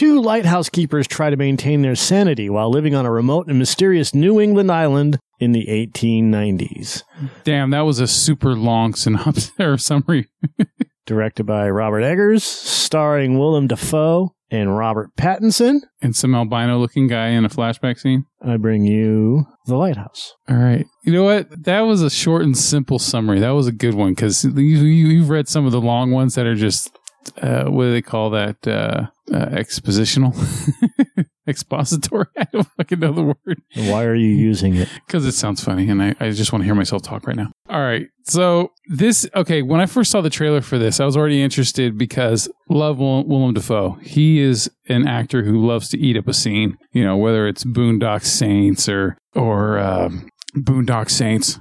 Two lighthouse keepers try to maintain their sanity while living on a remote and mysterious New England island in the 1890s. Damn, that was a super long synopsis or summary. Directed by Robert Eggers, starring Willem Dafoe and Robert Pattinson. and some albino looking guy in a flashback scene. I bring you The Lighthouse. All right. You know what? That was a short and simple summary. That was a good one because you, you, you've read some of the long ones that are just, uh, what do they call that? Uh, uh, expositional? Expository? I don't fucking know the word Why are you using it? because it sounds funny and I, I just want to hear myself talk right now. All right. So this, okay, when I first saw the trailer for this, I was already interested because love Will, Willem Dafoe. He is an actor who loves to eat up a scene, you know, whether it's Boondock Saints or, or, um, Boondock Saints,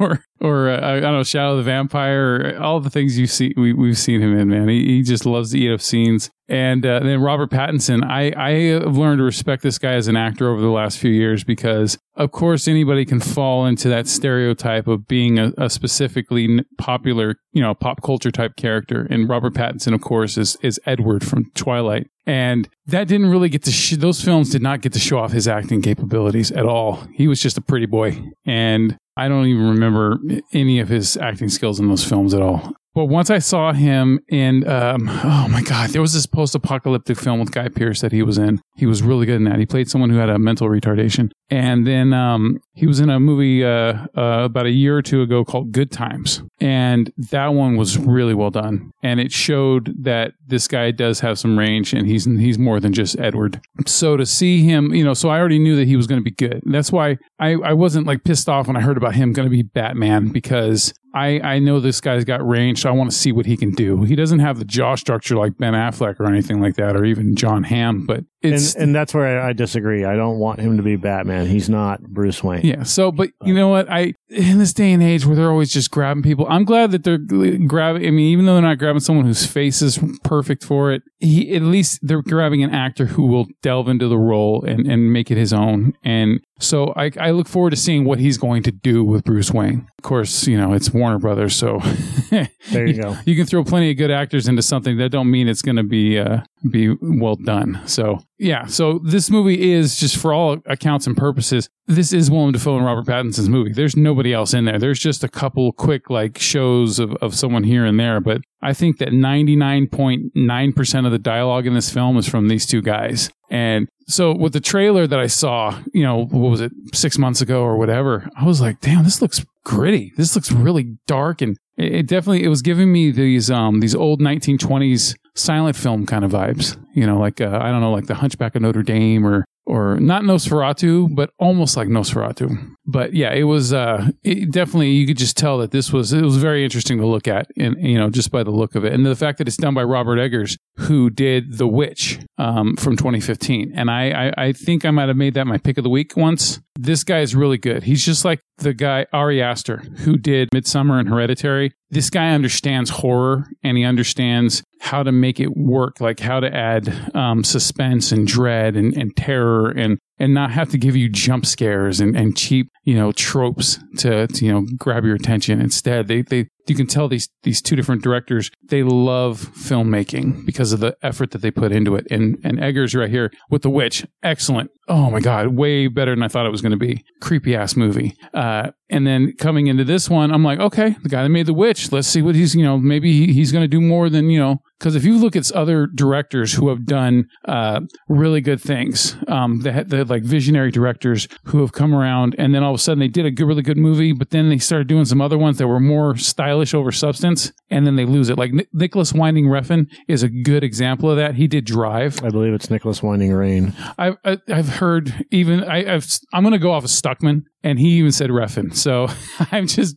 or or uh, I don't know, Shadow of the Vampire, or all the things you see we we've seen him in. Man, he, he just loves to eat up scenes. And uh, then Robert Pattinson, I I have learned to respect this guy as an actor over the last few years because, of course, anybody can fall into that stereotype of being a, a specifically popular, you know, pop culture type character. And Robert Pattinson, of course, is is Edward from Twilight. And that didn't really get to, sh- those films did not get to show off his acting capabilities at all. He was just a pretty boy. And I don't even remember any of his acting skills in those films at all. But once I saw him in, um, oh my God, there was this post apocalyptic film with Guy Pearce that he was in. He was really good in that. He played someone who had a mental retardation. And then um, he was in a movie uh, uh, about a year or two ago called Good Times. And that one was really well done. And it showed that this guy does have some range and he's he's more than just Edward. So to see him, you know, so I already knew that he was going to be good. That's why I, I wasn't like pissed off when I heard about him going to be Batman because I, I know this guy's got range, so I want to see what he can do. He doesn't have the jaw structure like Ben Affleck or anything like that, or even Jon Hamm, but it's and, and that's where I, I disagree. I don't want him to be Batman. He's not Bruce Wayne. Yeah. So, but you know what? I in this day and age where they're always just grabbing people, I'm glad that they're grabbing. I mean, even though they're not grabbing someone whose face is perfect for it, he at least they're grabbing an actor who will delve into the role and and make it his own. And so I I look forward to seeing what he's going to do with Bruce Wayne. Of course, you know it's Warner Brothers, so There you go. you can throw plenty of good actors into something that don't mean it's going to be uh, be well done. So yeah, so this movie is just for all accounts and purposes, this is Willem Dafoe and Robert Pattinson's movie. There's nobody else in there. There's just a couple quick like shows of, of someone here and there, but I think that 99.9% of the dialogue in this film is from these two guys. And so with the trailer that I saw, you know, what was it, six months ago or whatever, I was like, damn, this looks gritty. This looks really dark and it, it definitely it was giving me these um these old 1920s silent film kind of vibes. You know, like uh, I don't know, like the Hunchback of Notre Dame or or not Nosferatu, but almost like Nosferatu. But yeah, it was uh, it definitely you could just tell that this was it was very interesting to look at, and you know just by the look of it, and the fact that it's done by Robert Eggers, who did The Witch um, from 2015, and I, I I think I might have made that my pick of the week once. This guy is really good. He's just like the guy Ari Aster who did Midsommar and Hereditary. This guy understands horror and he understands how to make it work, like how to add um, suspense and dread and, and terror and and not have to give you jump scares and, and cheap, you know, tropes to, to, you know, grab your attention. Instead, they, they, you can tell these, these two different directors, they love filmmaking because of the effort that they put into it. And, and Eggers right here with The Witch, excellent. Oh my God, way better than I thought it was going to be. Creepy ass movie. Uh, and then coming into this one, I'm like, okay, the guy that made The Witch, let's see what he's, you know, maybe he, he's going to do more than, you know, because if you look at other directors who have done uh, really good things, um, had like visionary directors who have come around, and then all of a sudden they did a good, really good movie, but then they started doing some other ones that were more over substance, and then they lose it. Like Ni- Nicholas Winding Refn is a good example of that. He did Drive. I believe it's Nicholas Winding Rain. I've I- I've heard even I, I've I'm gonna go off of Stuckmann, and he even said Refn. So I'm just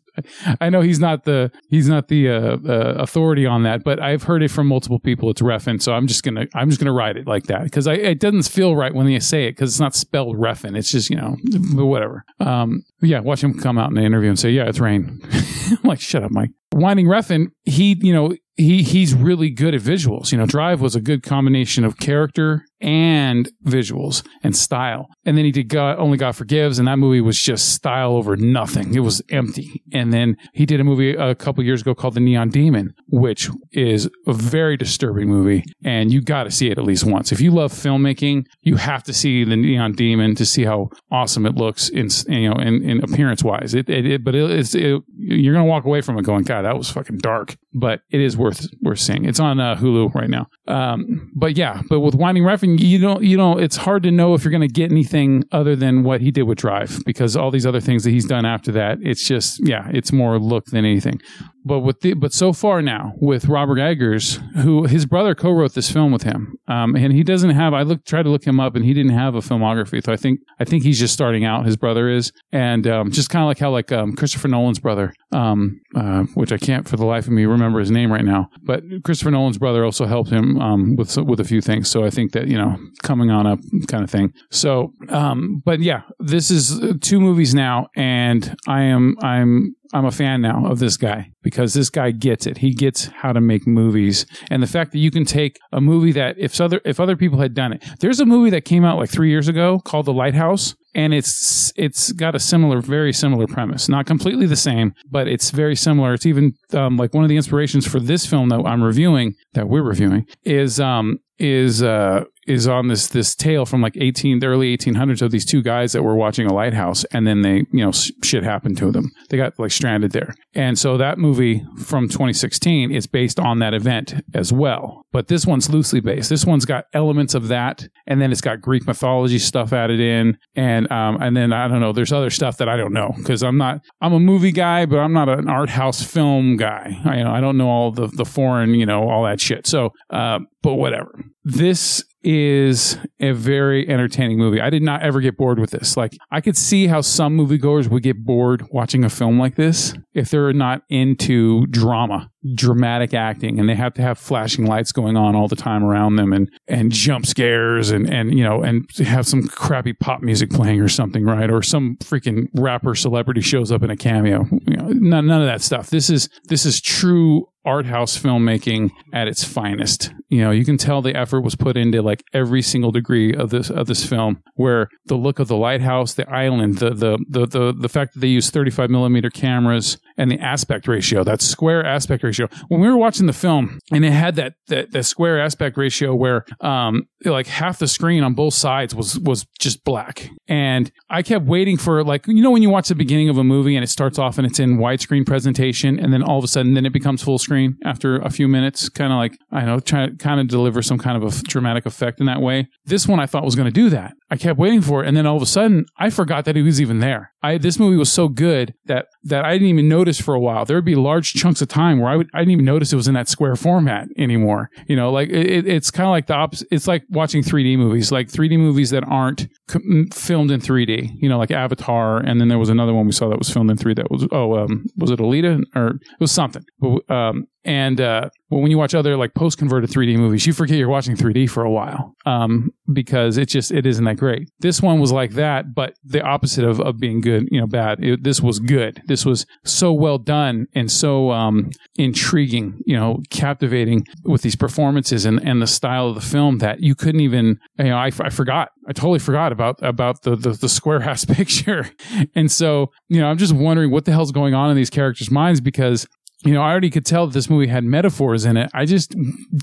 I know he's not the he's not the uh, uh, authority on that, but I've heard it from multiple people. It's Refn, so I'm just gonna I'm just gonna ride it like that because it doesn't feel right when they say it because it's not spelled Refn. It's just you know whatever. Um, yeah, watch him come out in the interview and say, "Yeah, it's rain." I'm like, "Shut up, Mike." Winding Refn, he you know he he's really good at visuals. You know, Drive was a good combination of character and visuals and style. And then he did God, Only God Forgives, and that movie was just style over nothing. It was empty. And then he did a movie a couple years ago called The Neon Demon, which is a very disturbing movie, and you got to see it at least once. If you love filmmaking, you have to see The Neon Demon to see how awesome it looks in you know in, in appearance wise. It, it, it, but it, it's it, you're gonna walk away from it going, God, that was fucking dark. But it is worth worth seeing. It's on uh, Hulu right now. Um, but yeah, but with Winding Refn, you don't you know it's hard to know if you're gonna get anything other than what he did with Drive because all these other things that he's done after that, it's just yeah, it's more look than anything. But with the, but so far now with Robert Eggers, who his brother co-wrote this film with him, um, and he doesn't have. I looked tried to look him up, and he didn't have a filmography. So I think I think he's just starting out. His brother is, and um, just kind of like how like um, Christopher Nolan's brother, um, uh, which I can't for the life of me remember his name right now. But Christopher Nolan's brother also helped him um, with with a few things. So I think that you know coming on up kind of thing. So, um, but yeah, this is two movies now, and I am I'm I'm a fan now of this guy because this guy gets it. He gets how to make movies, and the fact that you can take a movie that if other if other people had done it, there's a movie that came out like three years ago called The Lighthouse, and it's it's got a similar, very similar premise. Not completely the same, but it's very similar. It's even um, like one of the inspirations for this film that I'm reviewing, that we're reviewing, is um is uh is on this this tale from like 18 the early 1800s of these two guys that were watching a lighthouse and then they you know shit happened to them. They got like stranded there. And so that movie from 2016 is based on that event as well. But this one's loosely based. This one's got elements of that and then it's got greek mythology stuff added in. And um and then i don't know there's other stuff that i don't know because i'm not i'm a movie guy but i'm not an art house film guy. I, you know i don't know all the the foreign you know all that shit. So uh but whatever. This is a very entertaining movie. I did not ever get bored with this. Like, I could see how some moviegoers would get bored watching a film like this if they're not into drama, dramatic acting, and they have to have flashing lights going on all the time around them and, and jump scares and, and, you know, and have some crappy pop music playing or something, right? Or some freaking rapper celebrity shows up in a cameo. You know, none, none of that stuff. This is, this is true art house filmmaking at its finest. You know, you can tell the effort was put into like every single degree of this of this film, where the look of the lighthouse, the island, the the the the, the fact that they use 35 millimeter cameras and the aspect ratio, that square aspect ratio. When we were watching the film and it had that that, that square aspect ratio where um like half the screen on both sides was was just black. And I kept waiting for like you know when you watch the beginning of a movie and it starts off and it's in widescreen presentation and then all of a sudden then it becomes full screen after a few minutes, kind of like I know try to kind of deliver some kind of a dramatic effect in that way. This one I thought was going to do that. I kept waiting for it and then all of a sudden I forgot that he was even there. I this movie was so good that that I didn't even notice for a while. There would be large chunks of time where I would I didn't even notice it was in that square format anymore. You know, like it, it's kind of like the opposite. It's like watching 3D movies, like 3D movies that aren't filmed in 3D. You know, like Avatar, and then there was another one we saw that was filmed in 3D. That was oh, um, was it Alita or it was something? Um, and uh, well, when you watch other like post converted 3D movies, you forget you're watching 3D for a while um, because it just it isn't that great. This one was like that, but the opposite of, of being good, you know, bad. It, this was good. This was so well done and so um, intriguing, you know, captivating with these performances and, and the style of the film that you couldn't even, you know, I, I forgot. I totally forgot about about the, the the square ass picture, and so you know, I'm just wondering what the hell's going on in these characters' minds because you know, I already could tell this movie had metaphors in it. I just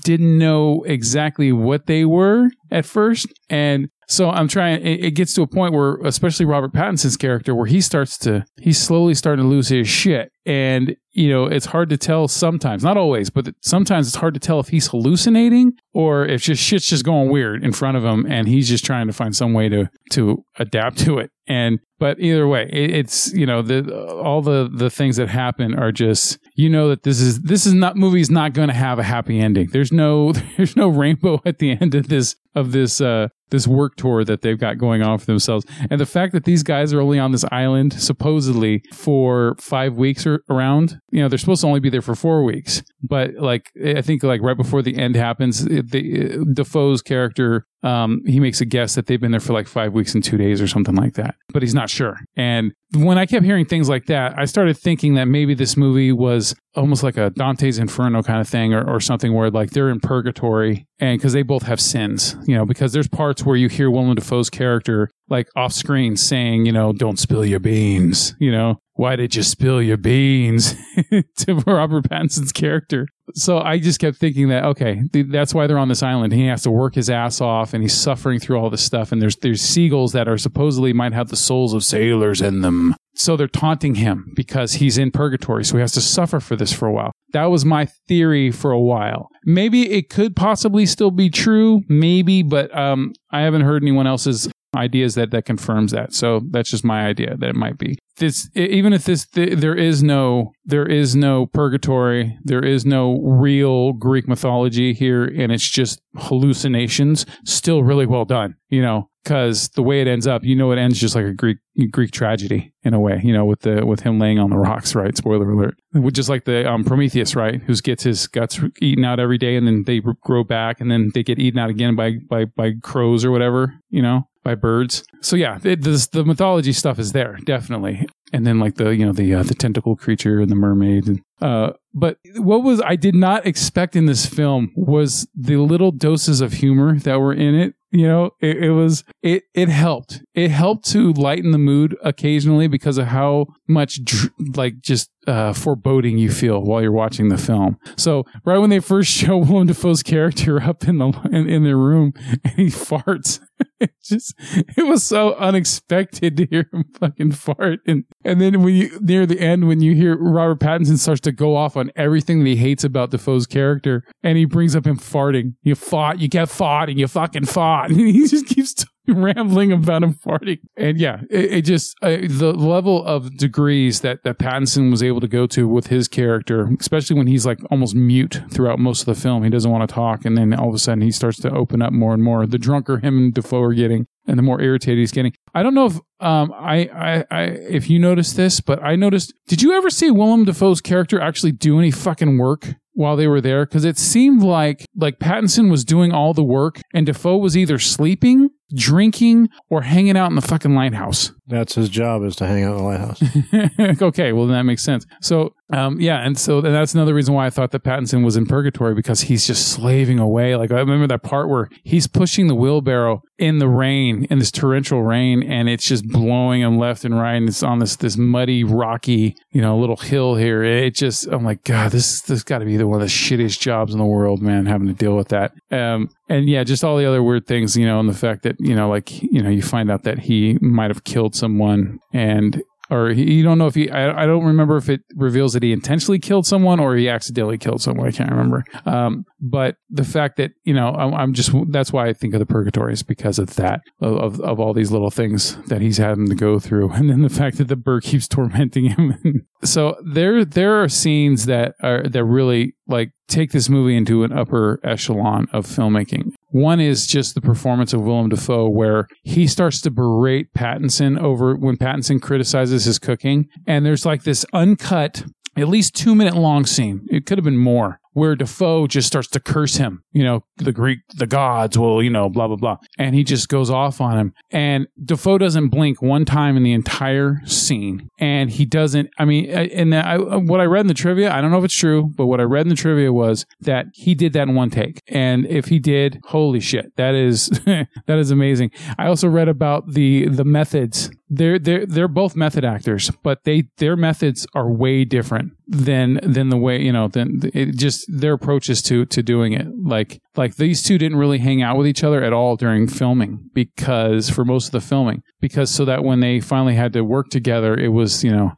didn't know exactly what they were at first. And so I'm trying, it, it, gets to a point where, especially Robert Pattinson's character, where he starts to, he's slowly starting to lose his shit. And, you know, it's hard to tell sometimes, not always, but sometimes it's hard to tell if he's hallucinating or if just shit's just going weird in front of him and he's just trying to find some way to, to adapt to it. And, but either way, it, it's, you know, the, all the, the things that happen are just, you know, that this is, this is not, movie's not going to have a happy ending. There's no, there's no rainbow at the end of this, of this, uh, this work tour that they've got going on for themselves. And the fact that these guys are only on this island supposedly for five weeks or around, you know, they're supposed to only be there for four weeks. But like, I think like right before the end happens, the Dafoe's character, um, he makes a guess that they've been there for like five weeks and two days or something like that, but he's not sure. And when I kept hearing things like that, I started thinking that maybe this movie was almost like a Dante's Inferno kind of thing or, or something where like they're in purgatory and because they both have sins, you know, because there's parts where you hear Willem Dafoe's character like off screen saying, you know, don't spill your beans, you know, why did you spill your beans to Robert Pattinson's character? So I just kept thinking that okay, th- that's why they're on this island. He has to work his ass off, and he's suffering through all this stuff. And there's there's seagulls that are supposedly might have the souls of sailors in them. So they're taunting him because he's in purgatory, so he has to suffer for this for a while. That was my theory for a while. Maybe it could possibly still be true, maybe, but um, I haven't heard anyone else's ideas that that confirms that. So that's just my idea that it might be. This even if this there is no there is no purgatory, there is no real Greek mythology here and it's just hallucinations, still really well done, you know, cuz the way it ends up, you know it ends just like a Greek Greek tragedy in a way, you know, with the with him laying on the rocks, right? Spoiler alert. Just like the um, Prometheus, right? Who gets his guts eaten out every day and then they grow back and then they get eaten out again by by by crows or whatever, you know? By birds. So yeah, it, this, the mythology stuff is there definitely, and then like the you know the uh, the tentacle creature and the mermaid. And, uh, but what was I did not expect in this film was the little doses of humor that were in it. You know, it, it was it it helped. It helped to lighten the mood occasionally because of how much dr- like just uh, foreboding you feel while you're watching the film. So right when they first show Willem Dafoe's character up in the in, in their room and he farts, it just it was so unexpected to hear him fucking fart and and then when you near the end when you hear Robert Pattinson starts to go off on everything that he hates about Dafoe's character and he brings up him farting. You fought, you get fought, and you fucking fought. And he just keeps rambling about him farting. And yeah, it, it just uh, the level of degrees that that Pattinson was able to go to with his character, especially when he's like almost mute throughout most of the film. He doesn't want to talk, and then all of a sudden he starts to open up more and more. The drunker him and Dafoe are getting, and the more irritated he's getting. I don't know if um I, I I if you noticed this, but I noticed. Did you ever see Willem Dafoe's character actually do any fucking work? while they were there because it seemed like like Pattinson was doing all the work and Dafoe was either sleeping, drinking, or hanging out in the fucking lighthouse. That's his job is to hang out in the lighthouse. okay, well then that makes sense. So um, yeah, and so and that's another reason why I thought that Pattinson was in purgatory because he's just slaving away. Like I remember that part where he's pushing the wheelbarrow in the rain, in this torrential rain, and it's just blowing him left and right. And it's on this this muddy, rocky, you know, little hill here. It just, I'm like, God, this this got to be the one of the shittiest jobs in the world, man, having to deal with that. Um, and yeah, just all the other weird things, you know, and the fact that you know, like you know, you find out that he might have killed someone, and or he, you don't know if he I, I don't remember if it reveals that he intentionally killed someone or he accidentally killed someone. I can't remember. Um, but the fact that you know I'm, I'm, just that's why i think of the purgatory is because of that of, of, of all these little things that he's having to go through. And then the fact that the bird keeps tormenting him so there there are scenes that are that really like take this movie into an upper echelon of filmmaking. One is just the performance of Willem Dafoe, where he starts to berate Pattinson over when Pattinson criticizes his cooking. And there's like this uncut, at least two minute long scene. It could have been more where Dafoe just starts to curse him. You know, the Greek, the gods will, you know, blah, blah, blah. And he just goes off on him. And Dafoe doesn't blink one time in the entire scene. And he doesn't, I mean, and I, what I read in the trivia, I don't know if it's true, but what I read in the trivia was that he did that in one take. And if he did, holy shit, that is, that is amazing. I also read about the, the methods they're they're they're both method actors, but they their methods are way different than than the way you know than it just their approaches to to doing it. Like like these two didn't really hang out with each other at all during filming because for most of the filming because so that when they finally had to work together, it was you know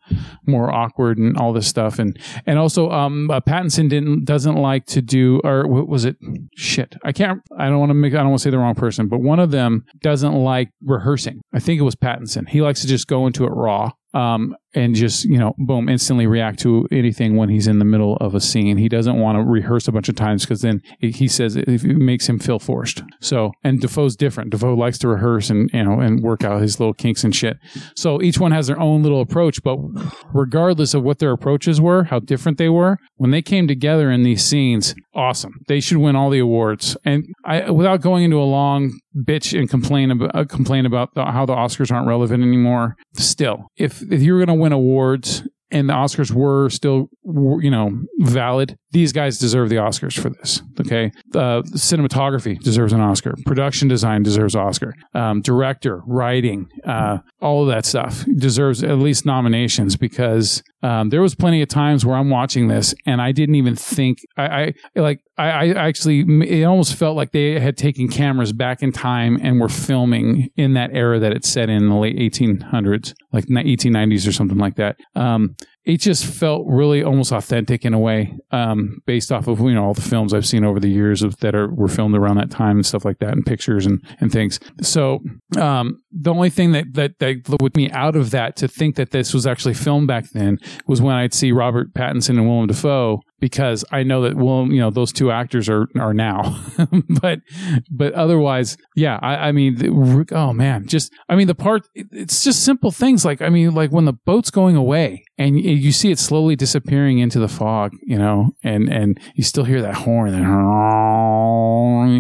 more awkward and all this stuff and and also um uh, Pattinson didn't doesn't like to do or what was it shit I can't I don't want to make I don't want to say the wrong person but one of them doesn't like rehearsing. I think it was Pattinson. He likes to just go into it raw um, and just you know boom instantly react to anything when he's in the middle of a scene. He doesn't want to rehearse a bunch of times because then he says it, it makes him feel forced. So and Dafoe's different. Dafoe likes to rehearse and you know and work out his little kinks and shit. So each one has their own little approach but regardless of what their approaches were how different they were when they came together in these scenes awesome. They should win all the awards. And i without going into a long bitch and complain about uh, complain about the, how the oscars aren't relevant anymore. Still if if you're going to win awards and the Oscars were still you know, valid, these guys deserve the Oscars for this. Okay. Uh, cinematography deserves an Oscar. Production design deserves Oscar. Um, director, writing, uh, all of that stuff deserves at least nominations because um, there was plenty of times where I'm watching this and I didn't even think I, I like I, I actually it almost felt like they had taken cameras back in time and were filming in that era that it set in, the late 1800s, like 1890s or something like that. Um, it just felt really almost authentic in a way, um, based off of you know all the films I've seen over the years of that are were filmed around that time and stuff like that, and pictures and and things. So um, the only thing that that that put me out of that to think that this was actually filmed back then was when I'd see Robert Pattinson and Willem Dafoe because I know that well, you know, those two actors are are now, but but otherwise, yeah, I, I mean, the, oh man, just I mean the part, it's just simple things like I mean, like when the boat's going away and you see it slowly disappearing into the fog, you know, and and you still hear that horn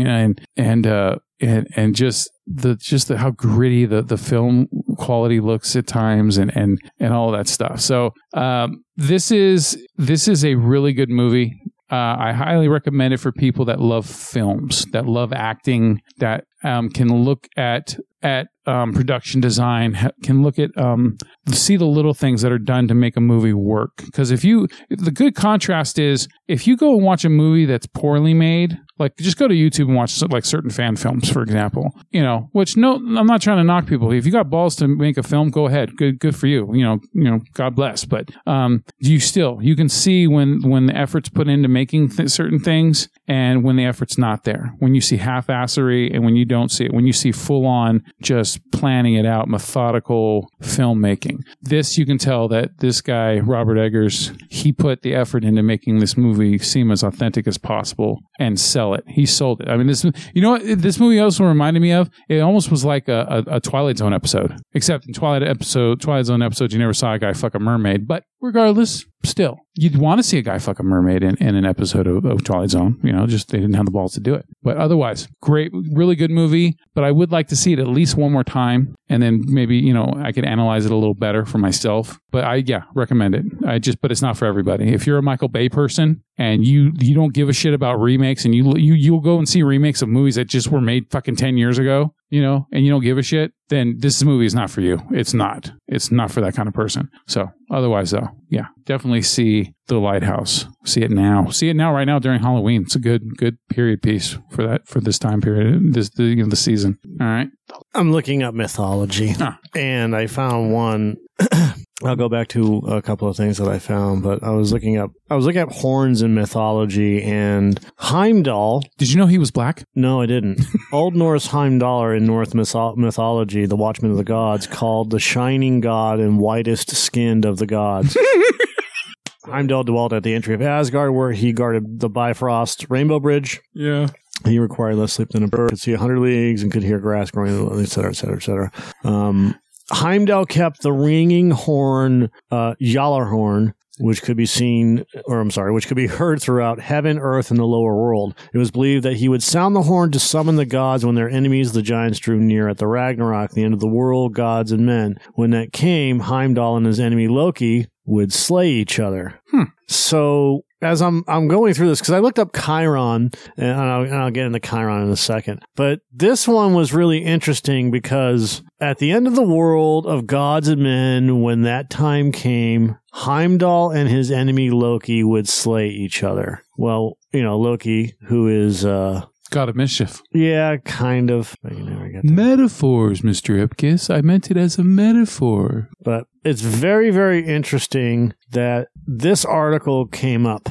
and and uh and and just the just the, how gritty the, the film quality looks at times and and and all that stuff. So um, this is this is a really good movie. Uh, I highly recommend it for people that love films, that love acting, that um, can look at at um, production design, can look at um, see the little things that are done to make a movie work. Because if you, the good contrast is if you go and watch a movie that's poorly made, like just go to YouTube and watch like certain fan films, for example. You know, which no, I'm not trying to knock people. If you got balls to make a film, go ahead. Good, good for you. You know, you know, God bless. But um, you still you can see when when the effort's put into making th- certain things and when the effort's not there. When you see half-assery and when you don't see it. When you see full-on just planning it out, methodical filmmaking. This you can tell that this guy Robert Eggers he put the effort into making this movie seem as authentic as possible and sell it. He sold it. I mean, this you know what this movie also reminded me of? It almost was like a, a, a Twilight Zone episode, except in Twilight episode Twilight Zone episodes you never saw a guy fuck a mermaid. But regardless, still, you'd want to see a guy fuck a mermaid in, in an episode of, of Twilight Zone. You know, just they didn't have the balls to do it. But otherwise, great, really good movie. But I would like to see it at least one more time, and then maybe you know I could analyze it a little better for myself. But I yeah recommend it. I just but it's not for everybody. If you're a Michael Bay person and you you don't give a shit about remakes and you you you'll go and see remakes of movies that just were made fucking ten years ago, you know, and you don't give a shit, then this movie is not for you. It's not. It's not for that kind of person. So otherwise, though, yeah, definitely see the lighthouse. See it now. See it now, right now during Halloween. It's a good good period piece for that for this time period, this the you know, the season. All right. I'm looking up mythology, Ah. and I found one. I'll go back to a couple of things that I found, but I was looking up. I was looking up horns in mythology, and Heimdall. Did you know he was black? No, I didn't. Old Norse Heimdall in Norse mythology, the Watchman of the Gods, called the shining god and whitest skinned of the gods. Heimdall dwelt at the entry of Asgard, where he guarded the Bifrost Rainbow Bridge. Yeah. He required less sleep than a bird, could see a hundred leagues, and could hear grass growing, et cetera, et cetera, et cetera. Um, Heimdall kept the ringing horn, uh, Gjallarhorn, which could be seen, or I'm sorry, which could be heard throughout heaven, earth, and the lower world. It was believed that he would sound the horn to summon the gods when their enemies, the giants, drew near at the Ragnarok, the end of the world, gods and men. When that came, Heimdall and his enemy Loki would slay each other. Hmm. So as I'm I'm going through this because I looked up Chiron and I'll, and I'll get into Chiron in a second. But this one was really interesting because at the end of the world of gods and men, when that time came, Heimdall and his enemy Loki would slay each other. Well, you know Loki, who is uh God of mischief. yeah, kind of. I can never get that. Metaphors, Mr. Ipkiss. I meant it as a metaphor. But it's very, very interesting that this article came up.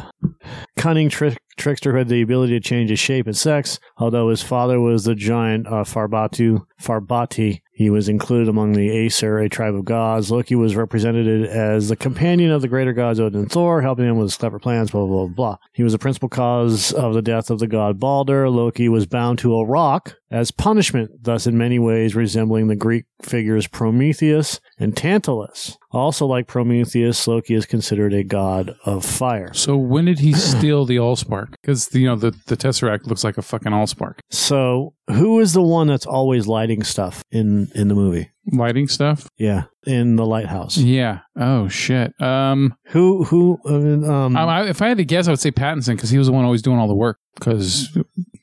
Cunning trick, trickster who had the ability to change his shape and sex, although his father was the giant uh, Farbatu, Farbati. He was included among the Aesir, a tribe of gods. Loki was represented as the companion of the greater gods Odin and Thor, helping him with his clever plans, blah, blah, blah, blah. He was the principal cause of the death of the god Balder. Loki was bound to a rock as punishment, thus in many ways resembling the Greek figures Prometheus and Tantalus. Also like Prometheus, Loki is considered a god of fire. So when did he steal the Allspark? Because you know the the Tesseract looks like a fucking Allspark. So, who is the one that's always lighting stuff in in the movie? lighting stuff. Yeah, in the lighthouse. Yeah. Oh shit. Um, Who who? Um, I- if I had to guess, I would say Pattinson because he was the one always doing all the work. Because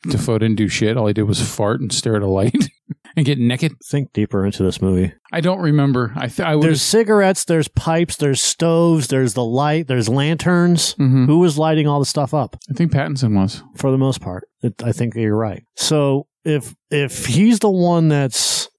Dafoe didn't do shit. All he did was fart and stare at a light and get naked. think deeper into this movie. I don't remember. I th- I. There's cigarettes, there's pipes, there's stoves, there's the light, there's lanterns. Mhm. Who was lighting all the stuff up? I think Pattinson was. For the most part, it, I think you're right. So if if he's the one that's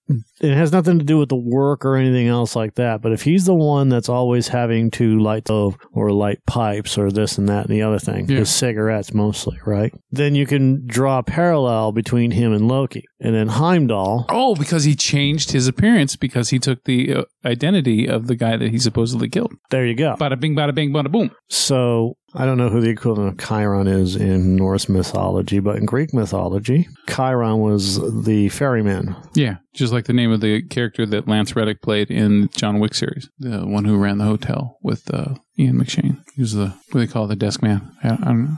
it has nothing to do with the work or anything else like that. But if he's the one that's always having to light stove or light pipes or this and that and the other thing, Yeah. his cigarettes mostly, right? Then you can draw a parallel between him and Loki. And then Heimdall, Oh, because he changed his appearance because he took the uh, identity of the guy that he supposedly killed. there you go. Bada bing, bada bing, bada boom. So I don't know who the equivalent of Chiron is in Norse mythology, but in Greek mythology, Chiron was the ferryman. Yeah, just like the name of the character that Lance Reddick played in John Wick series, the one who ran the hotel with uh, Ian McShane. He was the what do they call it, the desk man? I, I don't know.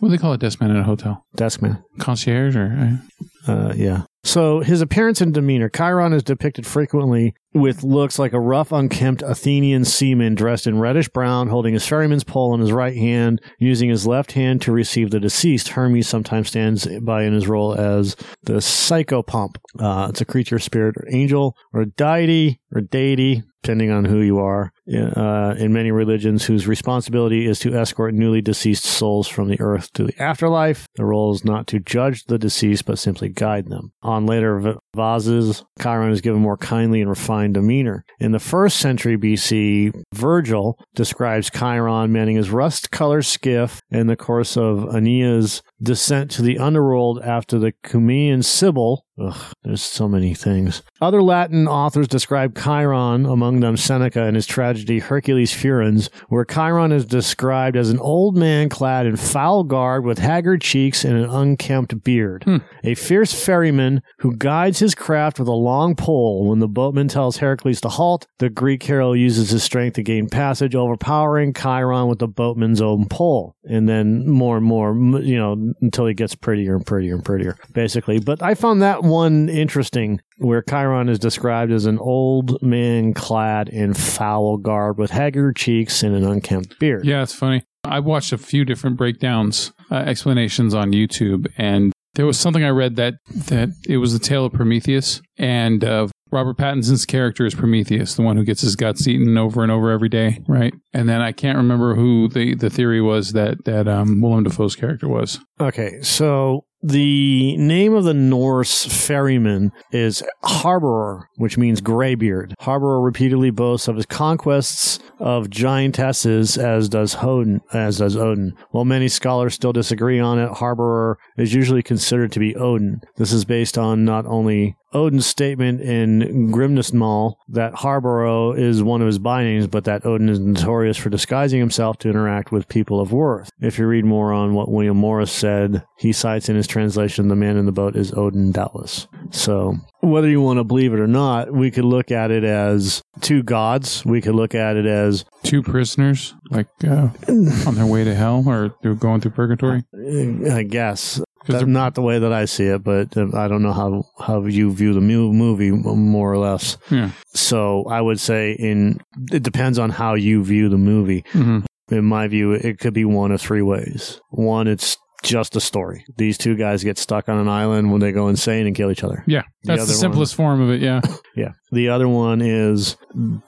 What do they call a desk man at a hotel? Desk man. Concierge or uh, Uh, yeah. So his appearance and demeanor. Chiron is depicted frequently with looks like a rough, unkempt Athenian seaman dressed in reddish brown, holding his ferryman's pole in his right hand, using his left hand to receive the deceased. Hermes sometimes stands by in his role as the psychopomp. Uh, it's a creature, spirit, or angel, or deity, or deity, depending on who you are. Uh, in many religions, whose responsibility is to escort newly deceased souls from the earth to the afterlife. The role is not to judge the deceased, but simply guide them. On later vases, Chiron is given more kindly and refined demeanor. In the first century BC, Virgil describes Chiron manning his rust-colored skiff in the course of Aeneas' descent to the underworld after the Cumean Sibyl. Ugh, there's so many things. Other Latin authors describe Chiron, among them Seneca in his tragedy Hercules Furens, where Chiron is described as an old man clad in foul garb with haggard cheeks and an unkempt beard. Hmm. A fierce ferryman who guides his craft with a long pole. When the boatman tells Heracles to halt, the Greek hero uses his strength to gain passage, overpowering Chiron with the boatman's own pole. And then more and more, you know, until he gets prettier and prettier and prettier, basically. But I found that one interesting where Chiron is described as an old man clad in foul garb with haggard cheeks and an unkempt beard. Yeah, it's funny. I watched a few different breakdowns, uh, explanations on YouTube, and there was something I read that that it was the tale of Prometheus, and uh, Robert Pattinson's character is Prometheus, the one who gets his guts eaten over and over every day, right? And then I can't remember who the, the theory was that that um, Willem Dafoe's character was. Okay, so the name of the Norse ferryman is Harborer, which means graybeard. Harborer repeatedly boasts of his conquests of giantesses, as does Odin. As does Odin. While many scholars still disagree on it, Harborer is usually considered to be Odin. This is based on not only Odin's statement in Grimnismal that Harborough is one of his names, but that Odin is notorious for disguising himself to interact with people of worth. If you read more on what William Morris said, he cites in his translation, the man in the boat is Odin, doubtless. So, whether you want to believe it or not, we could look at it as two gods. We could look at it as, Two prisoners, like uh, on their way to hell, or they're going through purgatory. I guess, That's not the way that I see it, but uh, I don't know how, how you view the movie, more or less. Yeah. So I would say in it depends on how you view the movie. hmm In my view, it could be one of three ways. One, it's just a story. These two guys get stuck on an island when they go insane and kill each other. Yeah, that's the, simplest form of it. Yeah. Yeah. The other one is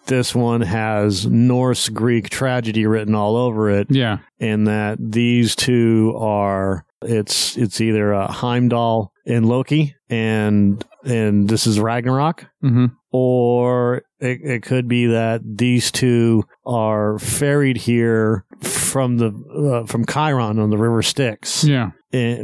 this one has Norse Greek tragedy written all over it, Yeah. and that these two are it's it's either uh, Heimdall and Loki, and and this is Ragnarok, hmm or it, it could be that these two are ferried here from the uh, from Chiron on the River Styx Yeah.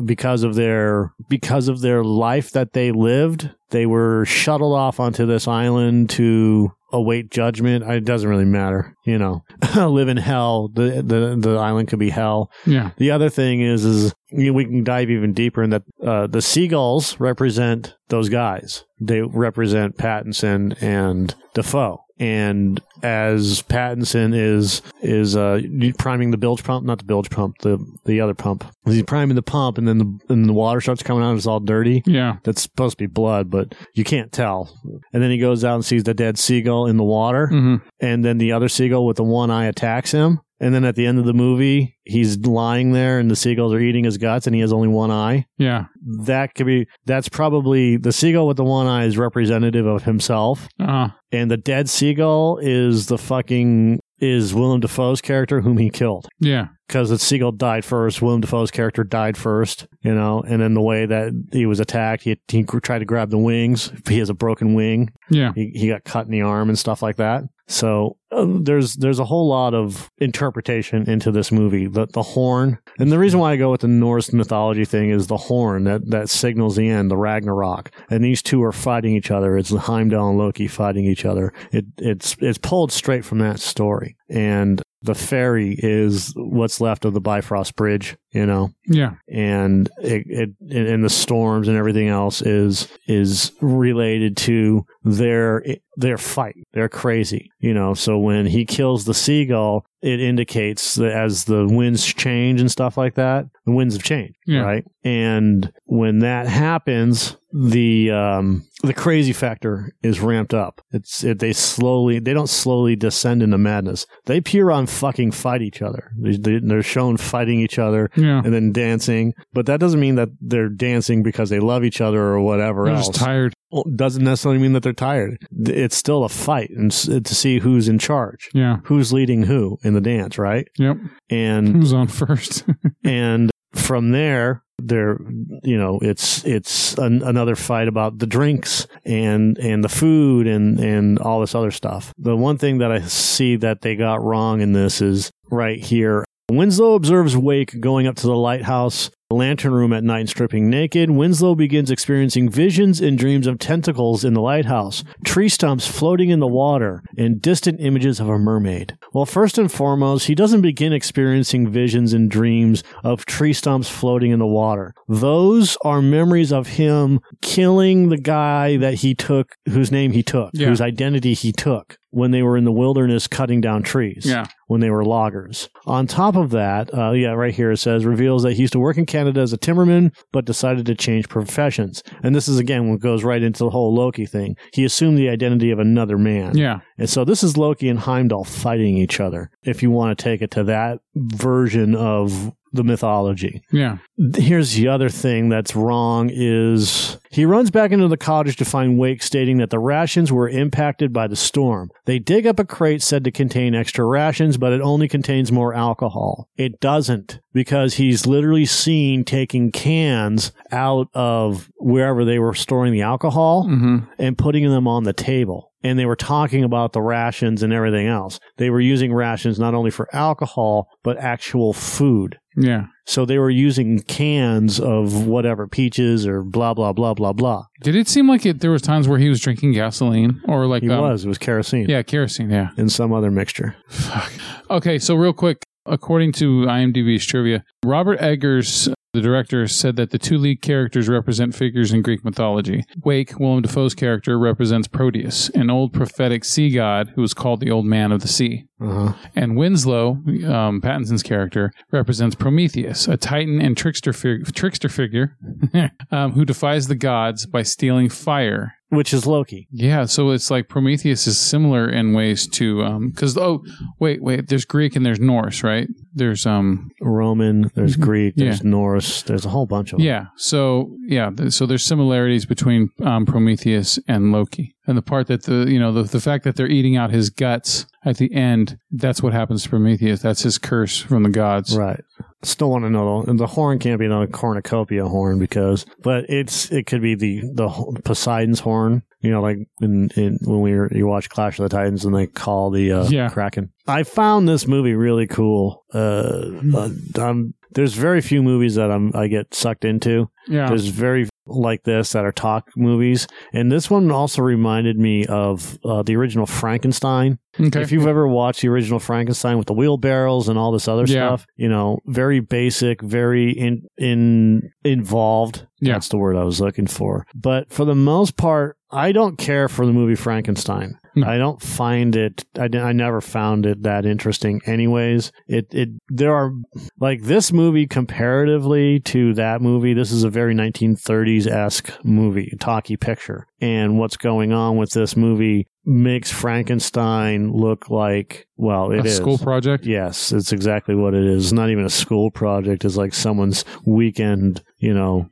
because of their because of their life that they lived. They were shuttled off onto this island to await judgment. It doesn't really matter, you know. Live in hell. The the the island could be hell. Yeah. The other thing is, is you know, we can dive even deeper in that uh, the seagulls represent those guys. They represent Pattinson and Dafoe. And as Pattinson is is uh, priming the bilge pump, not the bilge pump, the the other pump. He's priming the pump, and then the and the water starts coming out. and It's all dirty. Yeah. That's supposed to be blood, but you can't tell. And then he goes out and sees the dead seagull in the water, hmm and then the other seagull with the one eye attacks him. And then at the end of the movie, he's lying there, and the seagulls are eating his guts, and he has only one eye. Yeah. That could be. That's probably the seagull with the one eye is representative of himself Uh, and the dead seagull is the fucking is Willem Dafoe's character whom he killed yeah. because the seagull died first. Willem Dafoe's character died first, you know, and then the way that he was attacked, he, he tried to grab the wings. He has a broken wing. Yeah. He, he got cut in the arm and stuff like that. So um, there's there's a whole lot of interpretation into this movie. The the horn, and the reason why I go with the Norse mythology thing is the horn that that signals the end, the Ragnarok, and these two are fighting each other. It's Heimdall and Loki fighting each other. It it's it's pulled straight from that story, and the ferry is what's left of the Bifrost Bridge. You know, Yeah. and it, it and the storms and everything else is is related to their their fight. They're crazy, you know. So when he kills the seagull, it indicates that as the winds change and stuff like that, the winds have changed, Yeah. right? And when that happens, the um the crazy factor is ramped up. It's it, they slowly they don't slowly descend into madness. They pure on fucking fight each other. They, they're shown fighting each other Yeah. and then dancing. But that doesn't mean that they're dancing because they love each other or whatever They're else. just tired. Doesn't necessarily mean that they're tired. It's still a fight and to see who's in charge, Yeah. who's leading who in the dance, right? Yep. And Who's on first? and from there there you know it's it's an, another fight about the drinks and and the food and and all this other stuff. The one thing that i see that they got wrong in this is right here winslow observes wake going up to the lighthouse lantern room at night and stripping naked winslow begins experiencing visions and dreams of tentacles in the lighthouse tree stumps floating in the water and distant images of a mermaid well first and foremost he doesn't begin experiencing visions and dreams of tree stumps floating in the water. Those are memories of him killing the guy that he took, whose name he took, Yeah. whose identity he took when they were in the wilderness cutting down trees. yeah. When they were loggers. On top of that, uh, yeah, right here it says reveals that he used to work in Canada as a timberman, but decided to change professions. And this is again what goes right into the whole Loki thing. He assumed the identity of another man. Yeah. And so this is Loki and Heimdall fighting each other, if you want to take it to that version of the mythology. Yeah. Here's the other thing that's wrong is he runs back into the cottage to find Wake stating that the rations were impacted by the storm. They dig up a crate said to contain extra rations, but it only contains more alcohol. It doesn't because he's literally seen taking cans out of wherever they were storing the alcohol hmm and putting them on the table. And they were talking about the rations and everything else. They were using rations not only for alcohol, but actual food. Yeah. So they were using cans of whatever, peaches or blah, blah, blah, blah, blah. Did it seem like it? There was times where he was drinking gasoline or like He um, was. It was kerosene Yeah, kerosene. Yeah. and some other mixture. Fuck. Okay, so real quick, according to IMDb's trivia, Robert Eggers, the director, said that the two lead characters represent figures in Greek mythology. Wake, Willem Dafoe's character, represents Proteus, an old prophetic sea god who was called the Old Man of the Sea. Uh-huh. And Winslow, um, Pattinson's character, represents Prometheus, a titan and trickster, fig- trickster figure um, who defies the gods by stealing fire Which is Loki. yeah, so it's like Prometheus is similar in ways to because oh wait wait there's Greek and there's Norse right there's um Roman, there's Mhm. Greek, Yeah. there's Norse, there's a whole bunch of them. yeah so yeah so there's similarities between um, Prometheus and Loki and the part that the you know the, the fact that they're eating out his guts at the end that's what happens to Prometheus that's his curse from the gods Right. Still want to know though, and the horn can't be the cornucopia horn because, but it's it could be the the Poseidon's horn. You know, like in, in when we were, you watch Clash of the Titans and they call the uh, Yeah. Kraken. I found this movie really cool. Uh, uh, um, there's very few movies that I'm I get sucked into. yeah There's very like this that are talk movies, and this one also reminded me of uh, the original Frankenstein. okay If you've ever watched the original Frankenstein with the wheelbarrows and all this other Yeah. stuff, you know, very basic, very in in involved. Yeah. That's the word I was looking for. But for the most part, I don't care for the movie Frankenstein. Hmm. I don't find it. I, I never found it that interesting. Anyways, it it there are like this movie comparatively to that movie. This is a very 1930s esque movie, talkie picture, and what's going on with this movie makes Frankenstein look like well, it a is school project. Yes, it's exactly what it is. It's not even a school project. It's like someone's weekend, you know,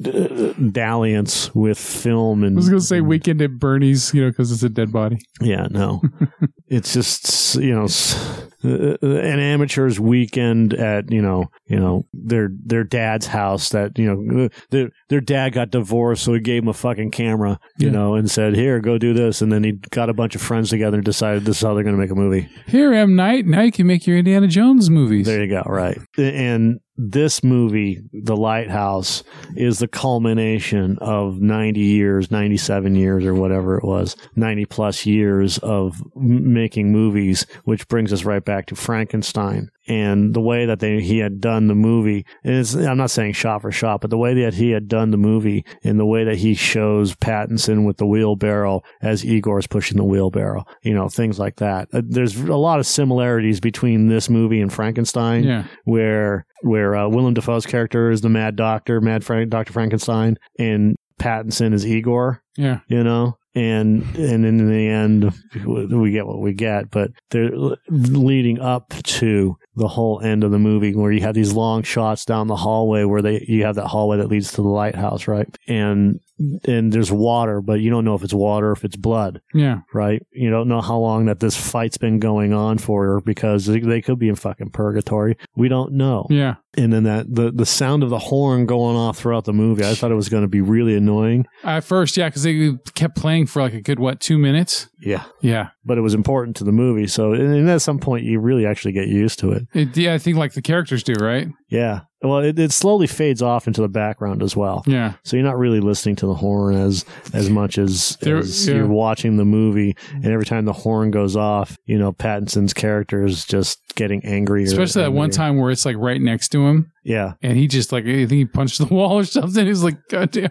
d- dalliance with film and. I was gonna say weekend at Bernie's, you know, because it's a dead body. Yeah, no. it's just you know s- Uh, uh, uh, an amateur's weekend at you know you know their their dad's house that you know uh, their their dad got divorced so he gave him a fucking camera you Yeah. know and said here go do this and then he got a bunch of friends together and decided this is how they're going to make a movie Here, M Night. Now you can make your Indiana Jones movies. There you go. Right. And this movie, The Lighthouse, is the culmination of 90 years, 97 years, or whatever it was, 90 plus years of m- making movies, which brings us right back to Frankenstein. And the way that they, he had done the movie, and it's, I'm not saying shot for shot, but the way that he had done the movie and the way that he shows Pattinson with the wheelbarrow as Igor's pushing the wheelbarrow, you know, things like that. Uh, There's a lot of similarities between this movie and Frankenstein Yeah. where where uh, Willem Dafoe's character is the Mad Doctor, Mad Frank, Doctor Frankenstein, and Pattinson is Igor. Yeah. You know, and and in the end, we get what we get. But they're leading up to the whole end of the movie where you have these long shots down the hallway where they you have that hallway that leads to the lighthouse, right? And and there's water, but you don't know if it's water or if it's blood Yeah. right? You don't know how long that this fight's been going on for because they, could be in fucking purgatory. We don't know. Yeah. And then that the the sound of the horn going off throughout the movie, I thought it was going to be really annoying. At first, yeah, because they kept playing for like a good what two minutes. Yeah, Yeah. but it was important to the movie. So and, and at some point, you really actually get used to it. It, yeah, I think like the characters do, right? Yeah. Well, it, it slowly fades off into the background as well. Yeah. So you're not really listening to the horn as as much as, There- as yeah. you're watching the movie. And every time the horn goes off, you know Pattinson's character is just getting angrier. Especially that one time where it's like right next to him, Yeah. and he just like I think he punched the wall or something. He's like, God damn.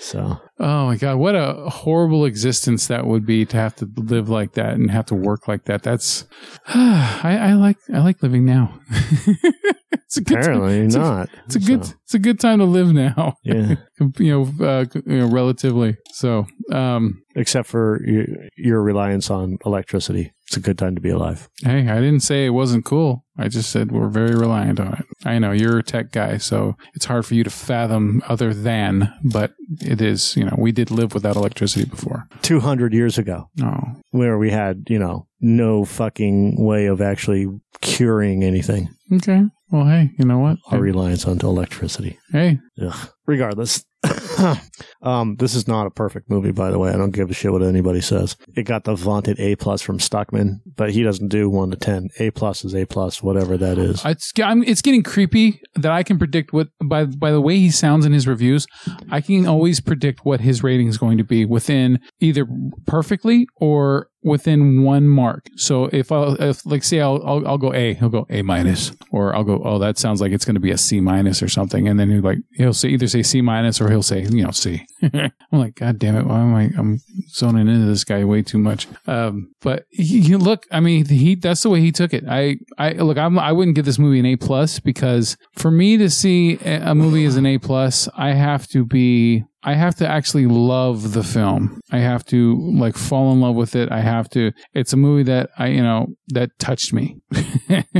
So Oh my god, what a horrible existence that would be to have to live like that and have to work like that. That's I, I like I like living now. it's a good time. apparently it's a- not. It's a good it's a good time to live now. yeah. you know, uh, you know, relatively. So, um, Except for your, your reliance on electricity. It's a good time to be alive. hey, I didn't say it wasn't cool. I just said we're very reliant on it. I know you're a tech guy, so it's hard for you to fathom other than, but it is. You know, we did live without electricity before. 200 years ago, Oh, where we had, you know, no fucking way of actually curing anything. okay. Well, hey, you know what? Our reliance on electricity. Hey, Ugh. Regardless, um, this is not a perfect movie, by the way. I don't give a shit what anybody says. It got the vaunted A plus from Stuckmann, but he doesn't do one to ten. A plus is A plus, whatever that is. It's I'm, it's getting creepy that I can predict what by by the way he sounds in his reviews, I can always predict what his rating is going to be within either perfectly or within one mark. So if I if like say I'll, I'll I'll go A, he'll go A minus, or I'll go oh that sounds like it's going to be a C minus or something, and then he'll like he'll say either say C minus or he'll say you know C. I'm like God damn it, why am I I'm zoning into this guy way too much. Um, but he, he- look, I mean he that's the way he took it. I I look I'm I wouldn't give this movie an A plus because for me to see a movie as an A plus, I have to be I have to actually love the film. I have to like fall in love with it. I have to. It's a movie that I, you know, that touched me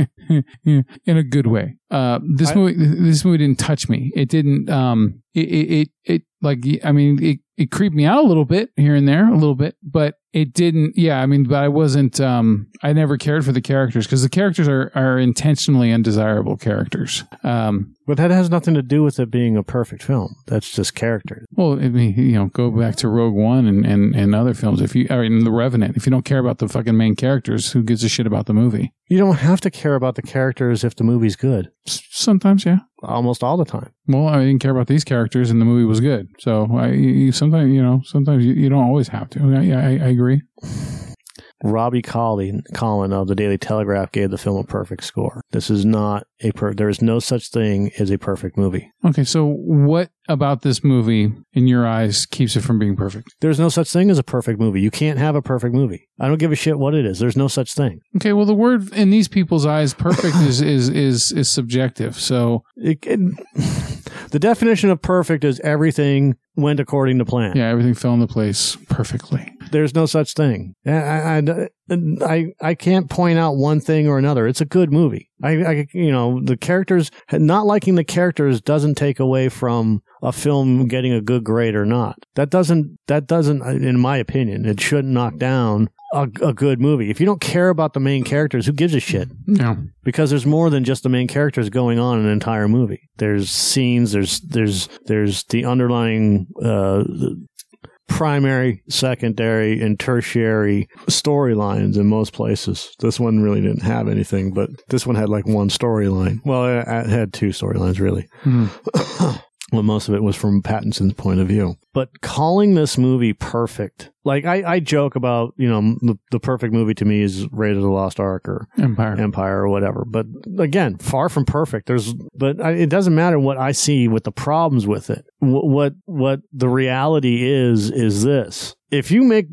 in a good way. Uh, this I- movie, this movie didn't touch me. It didn't. Um, it, it, it, it like, I mean, it, it creeped me out a little bit here and there, a little bit, but it didn't. Yeah, I mean, but I wasn't. Um, I never cared for the characters because the characters are are intentionally undesirable characters. Um, But that has nothing to do with it being a perfect film. That's just character. Well, I mean, you know, go back to Rogue One and, and, and other films. If you, I mean, The Revenant, if you don't care about the fucking main characters, who gives a shit about the movie? You don't have to care about the characters if the movie's good. S- Sometimes, yeah. Almost all the time. Well, I didn't care about these characters, and the movie was good. So, I, you, sometimes, you know, sometimes you, you don't always have to. Yeah, I, I agree. Robbie Collin, Collin of the Daily Telegraph gave the film a perfect score. This is not a per. There is no such thing as a perfect movie. Okay, so what about this movie, in your eyes, keeps it from being perfect? There's no such thing as a perfect movie. You can't have a perfect movie. I don't give a shit what it is. There's no such thing. Okay, well, the word in these people's eyes, perfect, is is is is subjective. So It, it, the definition of perfect is everything went according to plan. yeah, everything fell into place perfectly. There's no such thing. I, I, I, I can't point out one thing or another. It's a good movie. I, I, you know, the characters, not liking the characters doesn't take away from a film getting a good grade or not. That doesn't, that doesn't, in my opinion, it shouldn't knock down a, a good movie. If you don't care about the main characters, who gives a shit? Yeah, because there's more than just the main characters going on in an entire movie. There's scenes, there's there's there's the underlying uh, primary, secondary, and tertiary storylines in most places. This one really didn't have anything, but this one had like one storyline. Well, it, it had two storylines really. Mhm. well, most of it was from Pattinson's point of view. But calling this movie perfect, like I, I joke about, you know, the, the perfect movie to me is Raiders of the Lost Ark or Empire. Empire or whatever. But again, far from perfect. There's, but I, it doesn't matter what I see with the problems with it. What, what, what the reality is, is this. If you make,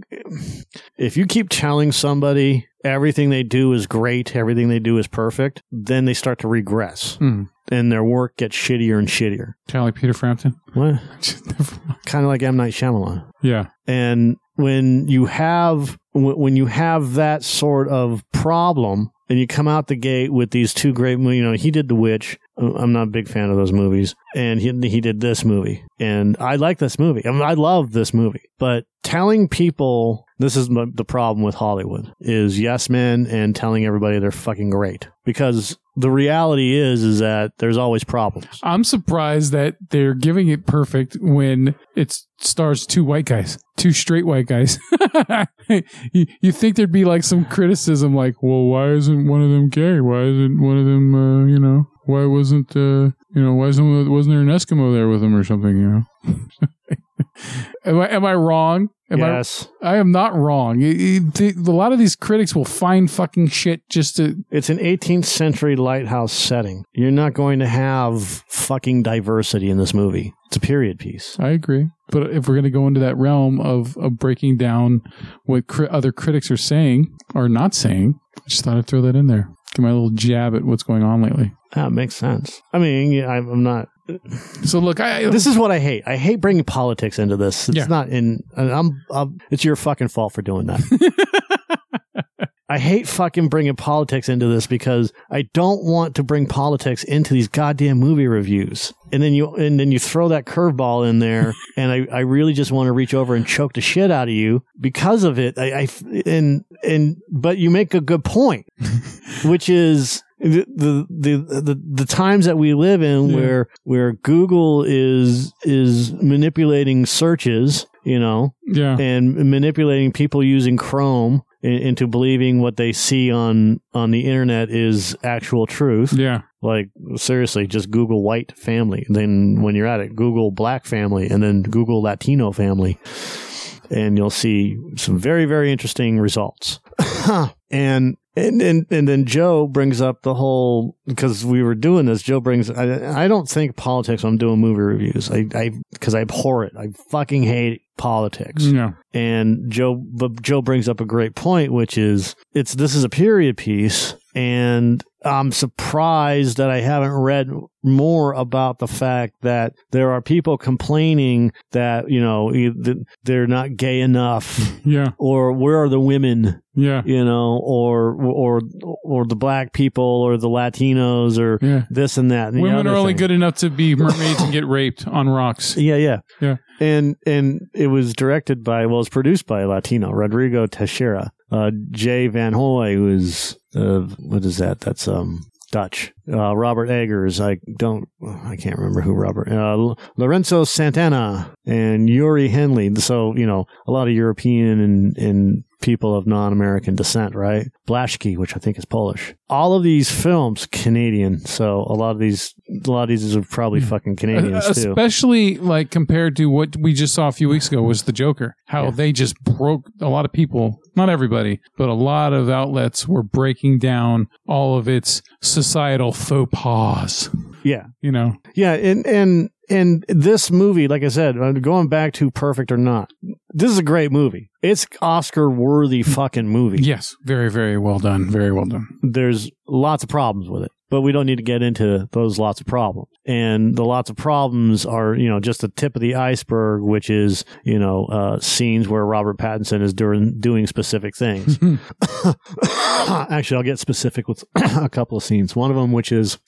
if you keep telling somebody everything they do is great, everything they do is perfect, then they start to regress Hmm. and their work gets shittier and shittier. Kind of like Peter Frampton. What? Kind of like M. Night Shyamalan. yeah. And when you have when you have that sort of problem, and you come out the gate with these two great, movies. you know, he did The Witch. I'm not a big fan of those movies, and he he did this movie, and I like this movie. I mean, I love this movie, but telling people this is the problem with Hollywood is yes men and telling everybody they're fucking great because the reality is is that there's always problems. I'm surprised that they're giving it perfect when it stars two white guys, two straight white guys. you, you think there'd be like some criticism, like, well, why isn't one of them gay? Why isn't one of them, uh, you know, why wasn't, uh, you know, why isn't wasn't there an Eskimo there with him or something? You know, am I am I wrong? Am yes, I? I am not wrong. It- it- a lot of these critics will find fucking shit just to It's an 18th century lighthouse setting. You're not going to have fucking diversity in this movie. It's a period piece. I agree. But if we're going to go into that realm of, of breaking down what cri- other critics are saying or not saying, I just thought I'd throw that in there. Give my little jab at what's going on lately. That makes sense. I mean, I'm not. So look, I This is what I hate. I hate bringing politics into this. It's Yeah. not in. I'm, I'm. It's your fucking fault for doing that. I hate fucking bringing politics into this because I don't want to bring politics into these goddamn movie reviews. And then you and then you throw that curveball in there, and I, I really just want to reach over and choke the shit out of you because of it. I, I and and but you make a good point, which is the the the the, times that we live in Yeah. where where Google is is manipulating searches, you know, yeah, and manipulating people using Chrome in, into believing what they see on on the internet is actual truth. yeah, Like seriously, just Google white family. Then when you're at it, Google black family, and then Google Latino family, and you'll see some very very interesting results. and and and and then Joe brings up the whole because we were doing this. Joe brings I I don't think politics. when I'm doing movie reviews. I I because I abhor it. I fucking hate politics. yeah, And Joe, but Joe brings up a great point, which is it's this is a period piece, and I'm surprised that I haven't read more about the fact that there are people complaining that you know they're not gay enough, yeah, or where are the women, yeah, you know, or or or the black people, or the Latinos, or yeah. this and that. And Women are only thing. good enough to be mermaids and get raped on rocks. Yeah, yeah, Yeah. And and it was directed by, well, it's produced by a Latino, Rodrigo Teixeira. Uh, Jay Van Hoy was, uh, what is that? That's um Dutch. Uh, Robert Eggers. I don't, I can't remember who Robert. Uh, Lorenzo Santana and Youree Henley. So you know, a lot of European and and people of non-American descent, right? Blaszki, which I think is Polish. All of these films Canadian, so a lot of these a lot of these are probably hmm. fucking Canadians too. Especially like compared to what we just saw a few weeks ago was the Joker. How Yeah. they just broke a lot of people, not everybody, but a lot of outlets were breaking down all of its societal faux pas. Yeah. You know, Yeah, and and and this movie, like I said, going back to Perfect or Not, this is a great movie. It's Oscar worthy fucking movie. yes, very, very well done. Very well done. There's lots of problems with it, but we don't need to get into those lots of problems. And the lots of problems are, you know, just the tip of the iceberg, which is, you know, uh, scenes where Robert Pattinson is doing doing specific things. Actually, I'll get specific with a couple of scenes. One of them, which is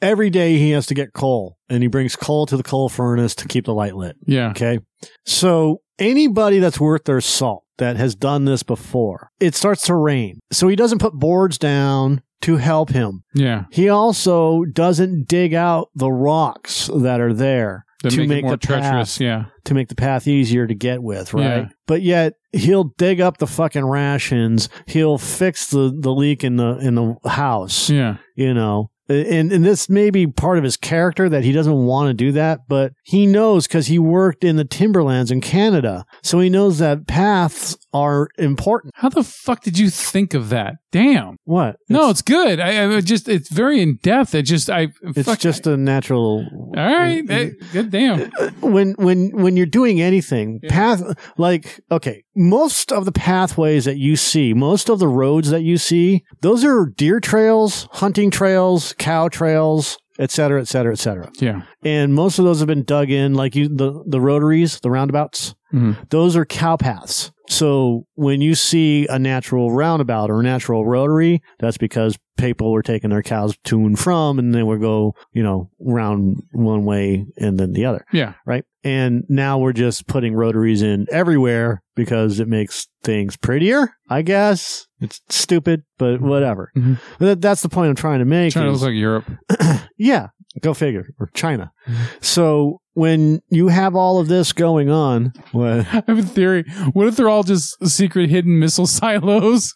every day he has to get coal, and he brings coal to the coal furnace to keep the light lit. Yeah. Okay. So anybody that's worth their salt that has done this before, it starts to rain. So he doesn't put boards down to help him. Yeah. He also doesn't dig out the rocks that are there To, make, make more the path treacherous. Yeah. to make the path easier to get with, right? Yeah. But yet he'll dig up the fucking rations. He'll fix the, the leak in the in the house. Yeah. You know. And and this may be part of his character that he doesn't want to do that, but he knows because he worked in the timberlands in Canada, so he knows that paths are important. How the fuck did you think of that? Damn. What? No, it's good. I, I just it's very in depth. It just I it's fuck, just a natural. all right. eh, Good damn. when when when you're doing anything Yeah. path like okay most of the pathways that you see most of the roads that you see those are deer trails hunting trails cow trails et cetera et cetera et cetera Yeah. And most of those have been dug in like you the the rotaries the roundabouts Mhm. those are cow paths so when you see a natural roundabout or a natural rotary that's because people were taking their cows to and from and they would go you know round one way and then the other Yeah. right? And now we're just putting rotaries in everywhere because it makes things prettier, I guess. It's stupid, but whatever. Mhm. That, that's the point I'm trying to make. To is- look like Europe. yeah, go figure. Or China. Mm-hmm. So when you have all of this going on, what? I have a theory. What if they're all just secret hidden missile silos?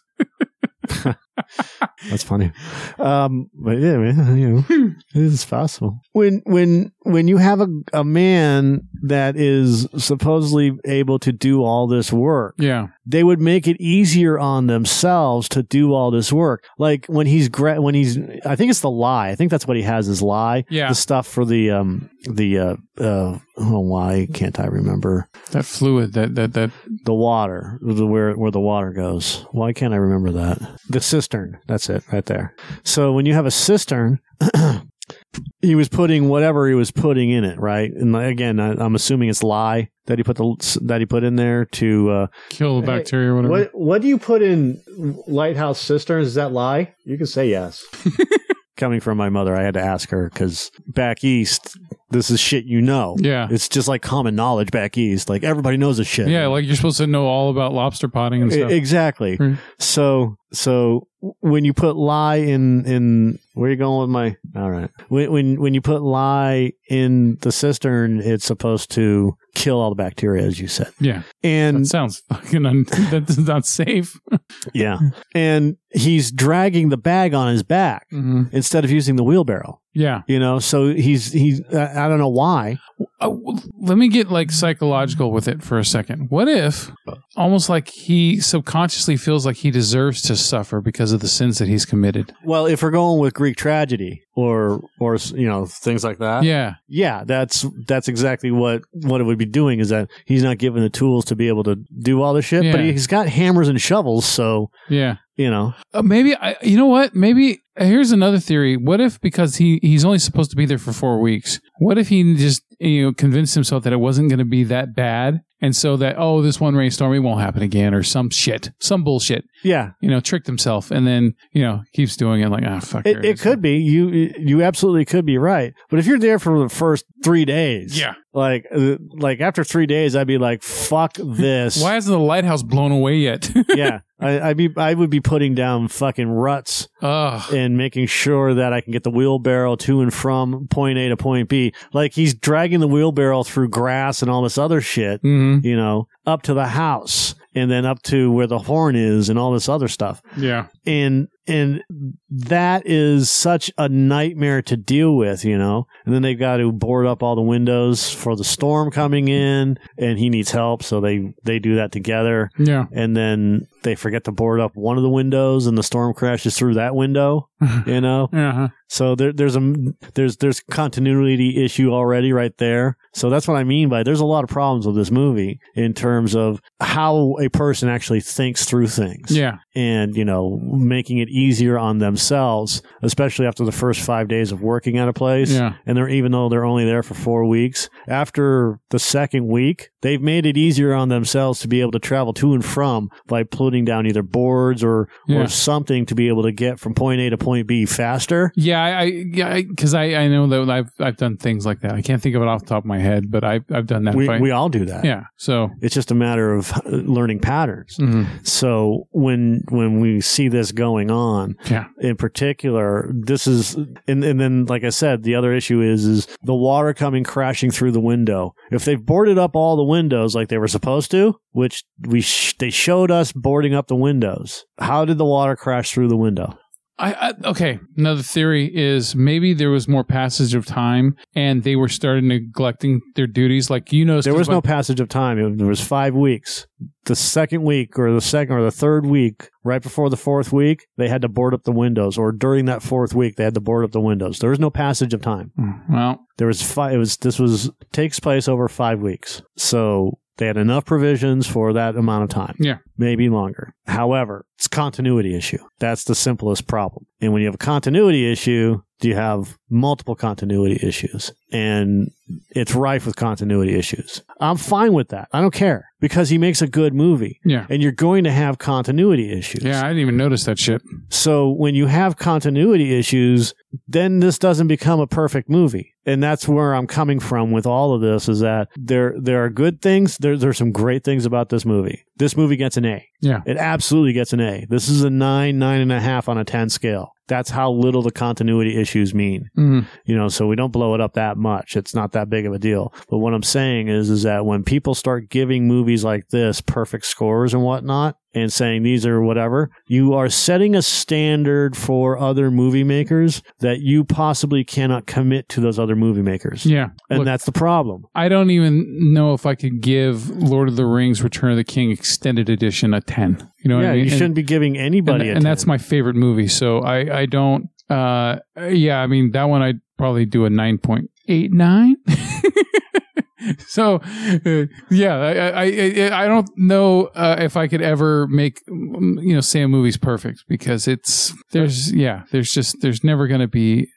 That's funny. Um, but yeah, man, you know, it's possible. When when when you have a, a man that is supposedly able to do all this work, Yeah. They would make it easier on themselves to do all this work. Like when he's gra- when he's I think it's the lie. I think that's what he has is lie. Yeah. The stuff for the um the uh uh oh why can't I remember That fluid, that that that the water the where where the water goes. Why can't I remember that? The cistern. That's it right there. So when you have a cistern he was putting whatever he was putting in it, right? And again, I, I'm assuming it's lye that he put the that he put in there to uh, kill the Hey, bacteria or whatever. What what do you put in lighthouse cisterns? Is that lie? You can say yes. Coming from my mother, I had to ask her because back east, this is shit you know. Yeah. It's just like common knowledge back east. Like everybody knows this shit. Yeah, like you're supposed to know all about lobster potting and stuff. exactly. Right. So so when you put lye in in where are you going with my all right when when when you put lye in the cistern, it's supposed to kill all the bacteria, as you said. yeah. And That sounds fucking un- that's not safe. Yeah. And he's dragging the bag on his back hmm instead of using the wheelbarrow. Yeah. You know, so he's he's I I don't know why. Uh, let me get like psychological with it for a second. What if almost like he subconsciously feels like he deserves to suffer because of the sins that he's committed? Well, if we're going with Greek tragedy or or you know things like that, Yeah. yeah, that's that's exactly what what it would be doing is that he's not given the tools to be able to do all this shit, but he's got hammers and shovels, so Yeah. you know, Uh, maybe I, you know what? Maybe uh, here's another theory. What if because he he's only supposed to be there for four weeks? What if he just you know convinced himself that it wasn't going to be that bad, and so that oh this one rainstorm it won't happen again or some shit, some bullshit. yeah, You know, tricked himself, and then you know keeps doing it like ah fuck. it, it could be you you absolutely could be right, but if you're there for the first three days, Yeah. like uh, like after three days, I'd be like, fuck this, Why hasn't the lighthouse blown away yet? yeah, I, I'd be I would be putting down fucking ruts Ugh. and making sure that I can get the wheelbarrow to and from point A to point B. Like he's dragging the wheelbarrow through grass and all this other shit, hmm you know, up to the house. and then up to where the horn is and all this other stuff. Yeah. And and that is such a nightmare to deal with, you know. And then they've got to board up all the windows for the storm coming in, and he needs help, so they they do that together. Yeah. And then they forget to board up one of the windows, and the storm crashes through that window. You know, Uh-huh. so there, there's a there's there's continuity issue already right there. So that's what I mean by there's a lot of problems with this movie in terms of how a person actually thinks through things Yeah. and you know making it easier on themselves especially after the first five days of working at a place Yeah. and they're even though they're only there for four weeks after the second week they've made it easier on themselves to be able to travel to and from by putting down either boards or Yeah. or something to be able to get from point a to point b faster Yeah, I, I yeah, because I, I, know that I've I've done things like that. I can't think of it off the top of my head, but I've I've done that. we, we all do that yeah. So. it's just a matter of uh, learning patterns mhm. so when when we see this going on Yeah. in particular, this is, and, and then, like I said, the other issue is, is the water coming crashing through the window. If they've boarded up all the windows like they were supposed to, which we, sh- they showed us boarding up the windows, how did the water crash through the window? I, I okay. Another theory is maybe there was more passage of time, and they were starting neglecting their duties. Like you know, There was no passage of time. It, there was five weeks. The second week or the second or the third week, right before the fourth week, they had to board up the windows or during that fourth week, they had to board up the windows. There was no passage of time. Hmm, well, There was five. It was this was takes place over five weeks, so they had enough provisions for that amount of time. Yeah. Maybe longer. However, it's a continuity issue. That's the simplest problem. And when you have a continuity issue, do you have multiple continuity issues, and it's rife with continuity issues. I'm fine with that. I don't care because he makes a good movie, yeah, and you're going to have continuity issues. yeah. I didn't even notice that shit. So when you have continuity issues, then this doesn't become a perfect movie. And that's where I'm coming from with all of this is that there there are good things. There there's some great things about this movie. This movie gets an A. Yeah. It absolutely gets an A. This is a nine, nine and a half on a ten scale. That's how little the continuity issues mean. Mhm. You know, so we don't blow it up that much. It's not that big of a deal. But what I'm saying is, is that when people start giving movies like this perfect scores and whatnot, and saying these are whatever, you are setting a standard for other movie makers that you possibly cannot commit to those other movie makers. Yeah. And Look, that's the problem. I don't even know if I could give Lord of the Rings: Return of the King extended edition a ten. You know yeah, what I mean? you shouldn't be giving and, anybody a and that's my favorite movie. So I I don't. Uh, yeah. I mean that one I'd probably do a nine point eight nine. so uh, yeah, I, I I don't know uh, if I could ever make you know Sam movie's perfect because it's there's yeah there's just there's never going to be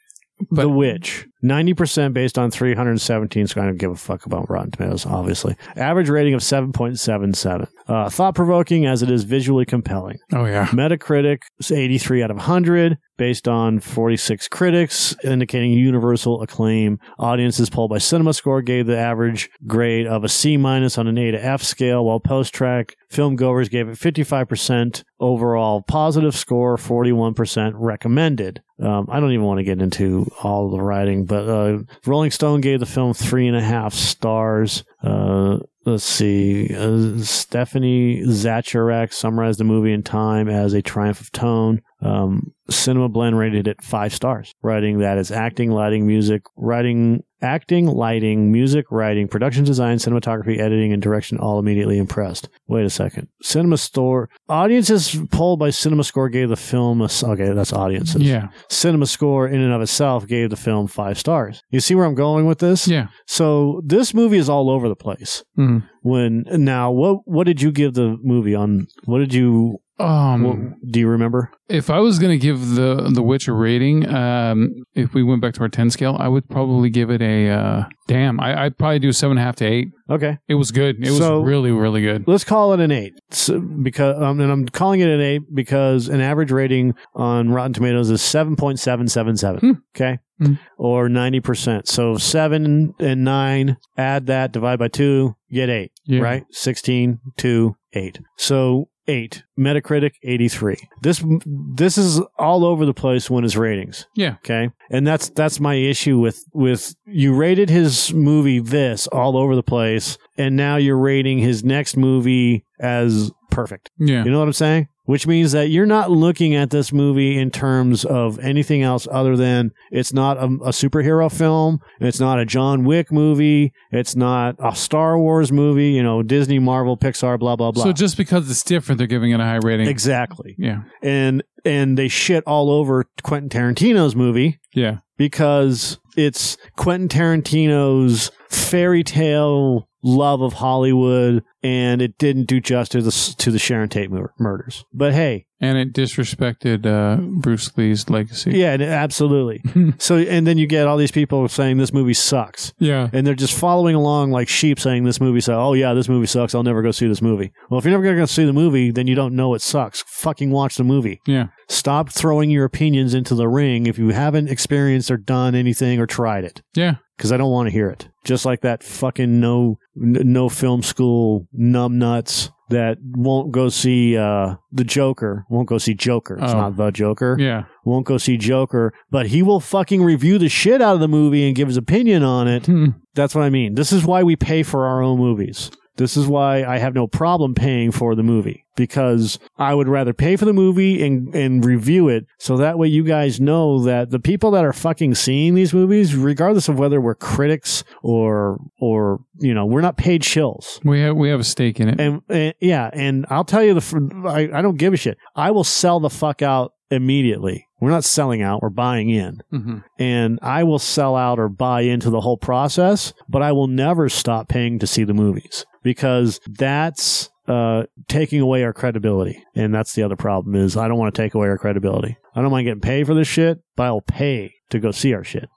the Witch. 90% based on 317, so I don't give a fuck about Rotten Tomatoes, obviously. Average rating of 7.77. Uh, thought provoking as it is visually compelling. oh yeah Metacritic is 83 out of 100, based on 46 critics, indicating universal acclaim. Audiences polled by CinemaScore gave the average grade of a C minus on an A to F scale, while PostTrak film goers gave it 55% overall positive score, 41% recommended. Um, I don't even want to get into all the writing, but uh, Rolling Stone gave the film three and a half stars. Uh, let's see. Uh, Stephanie Zacharek summarized the movie in time as a triumph of tone. Um, Cinema Blend rated it five stars, writing that it's acting, lighting, music, writing, acting, lighting, music, writing, production design, cinematography, editing, and direction all immediately impressed. Wait a second. Cinema Store audiences polled by Cinema Score gave the film a okay. That's audiences. yeah Cinema Score in and of itself gave the film five stars. You see where I'm going with this? yeah So this movie is all over the place. Mhm. When now, what what did you give the movie on? What did you? Um what, do you remember? If I was going to give the the Witch a rating, um, if we went back to our ten scale, I would probably give it a uh, damn. I, I'd probably do seven and a half to eight. Okay, It was good. It was really really good. let's call it an eight. So, because um, and I'm calling it an eight because an average rating on Rotten Tomatoes is seven point seven seven seven. Hmm. Okay, Hmm. or ninety percent. So seven and nine, add that, divide by two, get eight. Yeah. right? 16 to 8. So 8. Metacritic 83. This this is all over the place when his ratings. Yeah. Okay? And that's that's my issue with with you rated his movie this all over the place and now you're rating his next movie as perfect. Yeah. You know what I'm saying? Which means that you're not looking at this movie in terms of anything else other than it's not a, a superhero film, it's not a John Wick movie, it's not a Star Wars movie, you know, Disney, Marvel, Pixar, blah blah blah. So just because it's different, they're giving it a high rating. exactly. yeah. And and they shit all over Quentin Tarantino's movie Yeah. because it's Quentin Tarantino's fairy tale love of Hollywood, and it didn't do justice to the Sharon Tate mur- murders. But hey, And it disrespected uh, Bruce Lee's legacy. yeah, absolutely. so, and then you get all these people saying this movie sucks. Yeah. And they're just following along like sheep saying this movie sucks. Oh, yeah, this movie sucks. I'll never go see this movie. Well, if you're never going to go see the movie, then you don't know it sucks. Fucking watch the movie. Yeah. Stop throwing your opinions into the ring if you haven't experienced or done anything or tried it. Yeah. Because I don't want to hear it. Just like that fucking no n- no film school numbnuts that won't go see uh, the Joker. Won't go see Joker. It's Oh. not the Joker. Yeah. Won't go see Joker, but he will fucking review the shit out of the movie and give his opinion on it. Hmm. That's what I mean. This is why we pay for our own movies. This is why I have no problem paying for the movie because I would rather pay for the movie and, and review it so that way you guys know that the people that are fucking seeing these movies, regardless of whether we're critics or, or, you know, we're not paid shills. We have we have a stake in it. And, and yeah, and I'll tell you the, I, I don't give a shit. I will sell the fuck out immediately. We're not selling out, we're buying in hmm and I will sell out or buy into the whole process, but I will never stop paying to see the movies because that's uh, taking away our credibility. And that's the other problem is I don't want to take away our credibility. I don't mind getting paid for this shit, but I'll pay to go see our shit.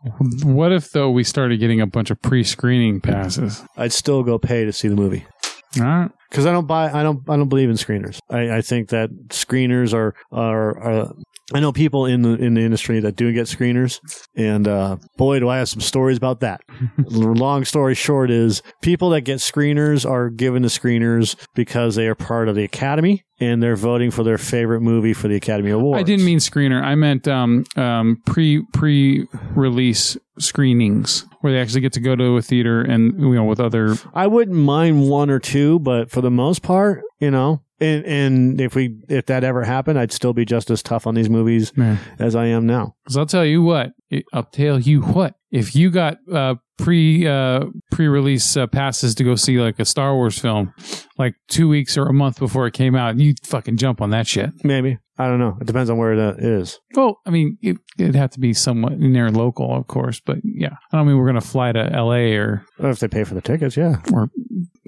What if though we started getting a bunch of pre-screening passes? I'd still go pay to see the movie. All right. Because I don't buy, I don't, I don't believe in screeners. I, I think that screeners are are. Uh, I know people in the in the industry that do get screeners, and uh, boy, do I have some stories about that. Long story short is people that get screeners are given the screeners because they are part of the Academy and they're voting for their favorite movie for the Academy Awards. I didn't mean screener. I meant um, um, pre pre release screenings where they actually get to go to a theater and you know with other. I wouldn't mind one or two, but for the most part, you know, and and if we if that ever happened, I'd still be just as tough on these movies as I am now. Because I'll tell you what. I'll tell you what. If you got uh, pre uh, pre release uh, passes to go see like a Star Wars film, like two weeks or a month before it came out, you'd fucking jump on that shit. Maybe I don't know. It depends on where it is. Well, I mean, it, it'd have to be somewhat near local, of course, but yeah, I don't mean we're gonna fly to L.A. or Or if they pay for the tickets, yeah. or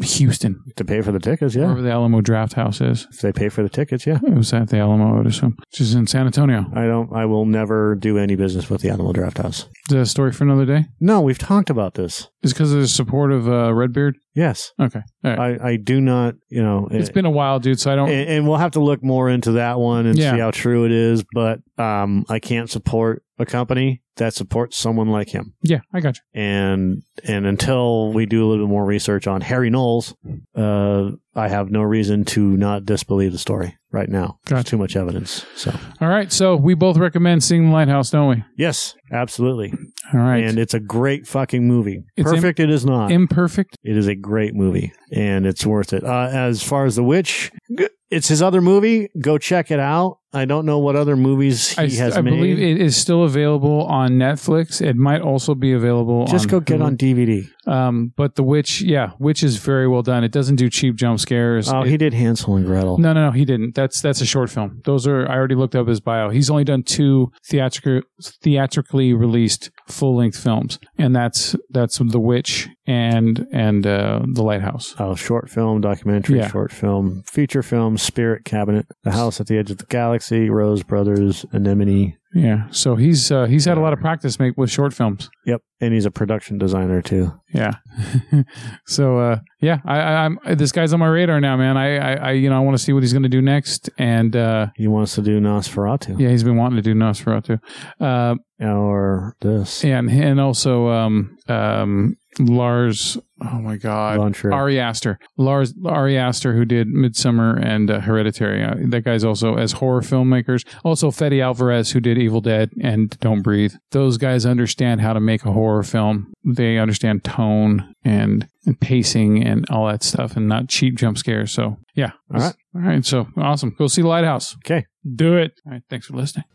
Houston, To pay for the tickets, yeah. wherever the Alamo Drafthouse is. If they pay for the tickets, yeah. It was at the Alamo, I would assume, which is in San Antonio. I don't. I will never do any business with the Alamo Drafthouse. Is that a story for another day? No, we've talked about this. Is because of the support of uh, Redbeard? Yes, Okay, right. I, I do not. You know, it's eh, been a while, dude. So I don't. and, and we'll have to look more into that one and Yeah. see how true it is. But um, I can't support a company that supports someone like him. yeah, I got you. And and until we do a little bit more research on Harry Knowles, uh, I have no reason to not disbelieve the story right now. There's too much evidence. So All right, so we both recommend seeing the Lighthouse, don't we? yes, absolutely. All right. And it's a great fucking movie. It's im- Perfect, it is not. Imperfect. It is a great movie, and it's worth it. Uh, as far as The Witch, g- it's his other movie. Go check it out. I don't know what other movies he I, has I made. believe it is still available on Netflix. It might also be available. Just on go get Hulu. on DVD. Um, but the witch, yeah, witch is very well done. It doesn't do cheap jump scares. Oh, It- he did Hansel and Gretel. no, no, no, he didn't. That's that's a short film. Those are I already looked up his bio. He's only done two theatrical theatrically released full length films, and that's that's the witch and and uh, the lighthouse. Oh, short film, documentary, Yeah. short film, feature film, Spirit Cabinet, The House at the Edge of the Galaxy, Rose Brothers, Anemone. Yeah, so he's uh, he's had a lot of practice make with short films. Yep, and he's a production designer too. Yeah. so uh, yeah, I, I, I'm this guy's on my radar now, man. I, I, I you know I want to see what he's going to do next, and uh, He wants to do Nosferatu yeah, he's been wanting to do Nosferatu, uh, or this. and and also um, um, Lars. Oh my God, Trier. Ari Aster, Lars Ari Aster, who did Midsommar and uh, Hereditary. Uh, that guy's also as horror filmmakers. Also, Fede Alvarez, who did Evil Dead and Don't Breathe. Those guys understand how to make a horror film. They understand tone and, and pacing and all that stuff, and not cheap jump scares. So, yeah. All right. All right. So awesome. Go see Lighthouse. Okay. Do it. All right. Thanks for listening.